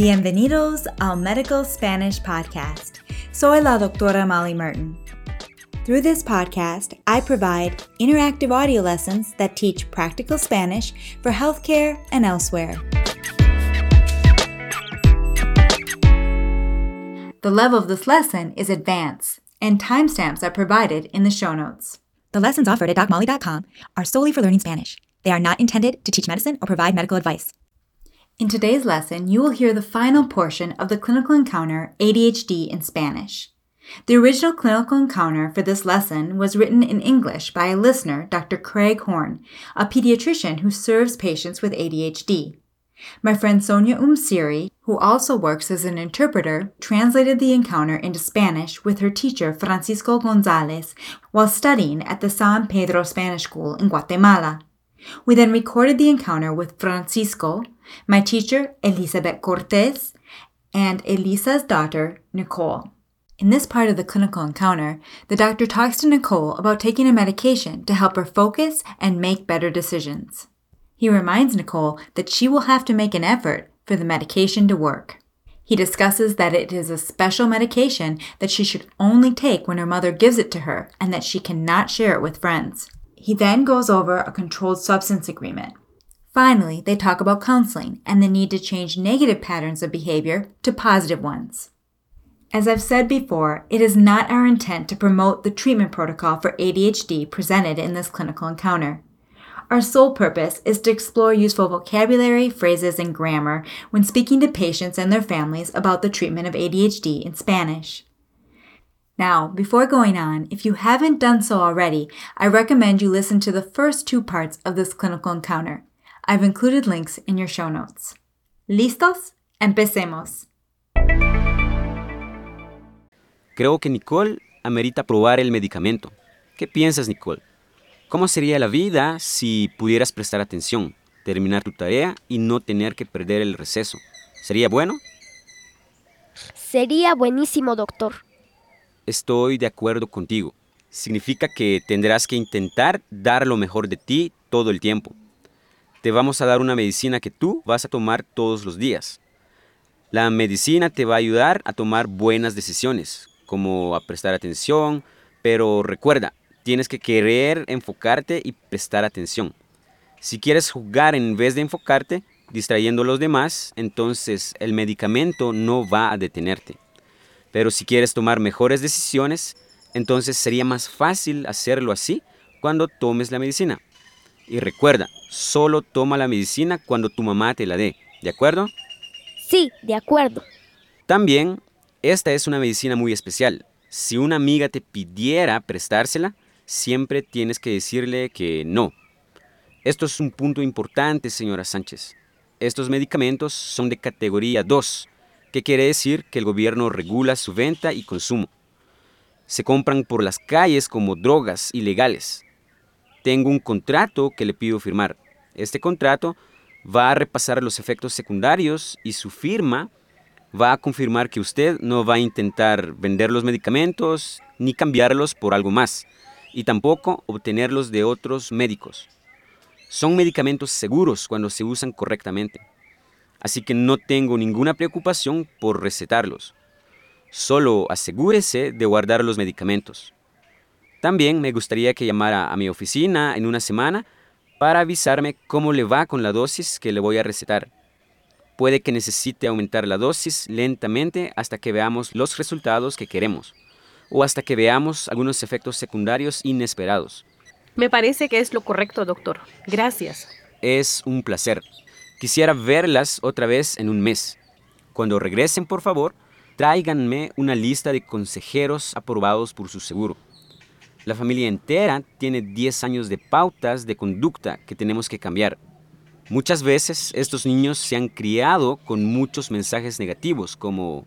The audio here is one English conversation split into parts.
Bienvenidos al Medical Spanish Podcast. Soy la doctora Molly Martin. Through this podcast, I provide interactive audio lessons that teach practical Spanish for healthcare and elsewhere. The level of this lesson is advanced, and timestamps are provided in the show notes. The lessons offered at DocMolly.com are solely for learning Spanish. They are not intended to teach medicine or provide medical advice. In today's lesson, you will hear the final portion of the clinical encounter ADHD in Spanish. The original clinical encounter for this lesson was written in English by a listener, Dr. Craig Horn, a pediatrician who serves patients with ADHD. My friend Sonia Umsiri, who also works as an interpreter, translated the encounter into Spanish with her teacher Francisco Gonzalez while studying at the San Pedro Spanish School in Guatemala. We then recorded the encounter with Francisco, my teacher Elizabeth Cortez, and Elisa's daughter Nicole. In this part of the clinical encounter, the doctor talks to Nicole about taking a medication to help her focus and make better decisions. He reminds Nicole that she will have to make an effort for the medication to work. He discusses that it is a special medication that she should only take when her mother gives it to her and that she cannot share it with friends. He then goes over a controlled substance agreement. Finally, they talk about counseling and the need to change negative patterns of behavior to positive ones. As I've said before, it is not our intent to promote the treatment protocol for ADHD presented in this clinical encounter. Our sole purpose is to explore useful vocabulary, phrases, and grammar when speaking to patients and their families about the treatment of ADHD in Spanish. Now, before going on, if you haven't done so already, I recommend you listen to the first two parts of this clinical encounter. I've included links in your show notes. ¿Listos? Empecemos. Creo que Nicole amerita probar el medicamento. ¿Qué piensas, Nicole? ¿Cómo sería la vida si pudieras prestar atención, terminar tu tarea y no tener que perder el receso? ¿Sería bueno? Sería buenísimo, doctor. Estoy de acuerdo contigo. Significa que tendrás que intentar dar lo mejor de ti todo el tiempo. Te vamos a dar una medicina que tú vas a tomar todos los días. La medicina te va a ayudar a tomar buenas decisiones, como a prestar atención, pero recuerda, tienes que querer enfocarte y prestar atención. Si quieres jugar en vez de enfocarte, distrayendo a los demás, entonces el medicamento no va a detenerte. Pero si quieres tomar mejores decisiones, entonces sería más fácil hacerlo así cuando tomes la medicina. Y recuerda, solo toma la medicina cuando tu mamá te la dé, ¿de acuerdo? Sí, de acuerdo. También, esta es una medicina muy especial. Si una amiga te pidiera prestársela, siempre tienes que decirle que no. Esto es un punto importante, señora Sánchez. Estos medicamentos son de categoría 2, que quiere decir que el gobierno regula su venta y consumo. Se compran por las calles como drogas ilegales. Tengo un contrato que le pido firmar. Este contrato va a repasar los efectos secundarios y su firma va a confirmar que usted no va a intentar vender los medicamentos ni cambiarlos por algo más y tampoco obtenerlos de otros médicos. Son medicamentos seguros cuando se usan correctamente, así que no tengo ninguna preocupación por recetarlos. Solo asegúrese de guardar los medicamentos. También me gustaría que llamara a mi oficina en una semana para avisarme cómo le va con la dosis que le voy a recetar. Puede que necesite aumentar la dosis lentamente hasta que veamos los resultados que queremos o hasta que veamos algunos efectos secundarios inesperados. Me parece que es lo correcto, doctor. Gracias. Es un placer. Quisiera verlas otra vez en un mes. Cuando regresen, por favor, tráiganme una lista de consejeros aprobados por su seguro. La familia entera tiene 10 años de pautas de conducta que tenemos que cambiar. Muchas veces estos niños se han criado con muchos mensajes negativos como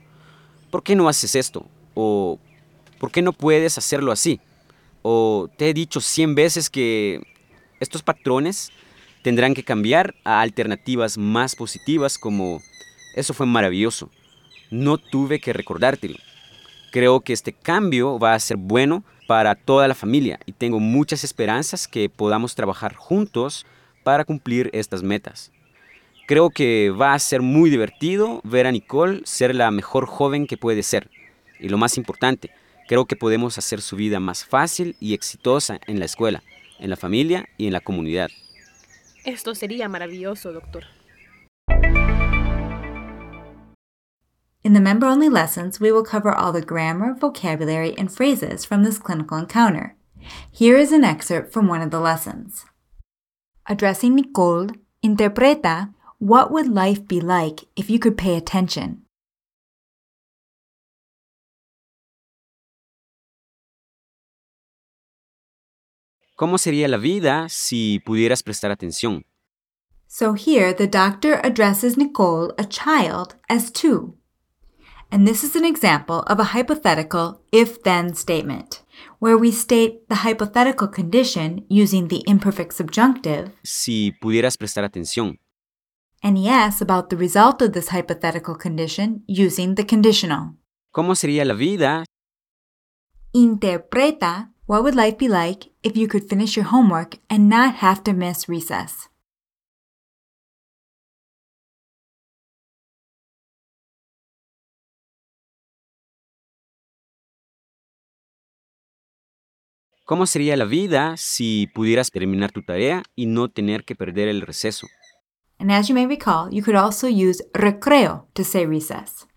¿por qué no haces esto? o ¿por qué no puedes hacerlo así? O te he dicho 100 veces que estos patrones tendrán que cambiar a alternativas más positivas como eso fue maravilloso. No tuve que recordártelo. Creo que este cambio va a ser bueno para toda la familia y tengo muchas esperanzas que podamos trabajar juntos para cumplir estas metas. Creo que va a ser muy divertido ver a Nicole ser la mejor joven que puede ser. Y lo más importante, creo que podemos hacer su vida más fácil y exitosa en la escuela, en la familia y en la comunidad. Esto sería maravilloso, doctor. In the member only lessons, we will cover all the grammar, vocabulary, and phrases from this clinical encounter. Here is an excerpt from one of the lessons. Addressing Nicole, interpreta what would life be like if you could pay attention? ¿Cómo sería la vida si pudieras prestar atención? So here, the doctor addresses Nicole, a child, as tú. And this is an example of a hypothetical if then statement, where we state the hypothetical condition using the imperfect subjunctive Si pudieras prestar atención. and he asks about the result of this hypothetical condition using the conditional. ¿Cómo sería la vida Interpreta what would life be like if you could finish your homework and not have to miss recess. ¿Cómo sería la vida si pudieras terminar tu tarea y no tener que perder el receso? And as you may recall, you could also use recreo to say recess.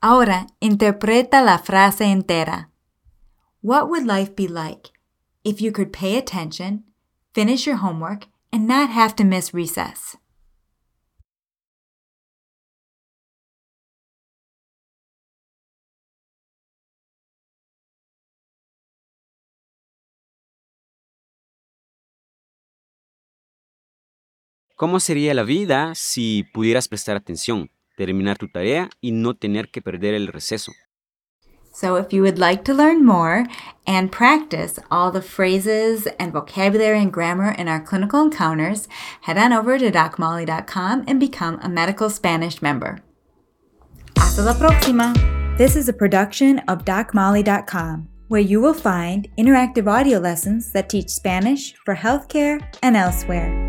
Ahora, interpreta la frase entera. What would life be like if you could pay attention, finish your homework, and not have to miss recess? ¿Cómo sería la vida si pudieras prestar atención, terminar tu tarea y no tener que perder el receso? So, if you would like to learn more and practice all the phrases and vocabulary and grammar in our clinical encounters, head on over to docmolly.com and become a medical Spanish member. Hasta la próxima! This is a production of docmolly.com, where you will find interactive audio lessons that teach Spanish for healthcare and elsewhere.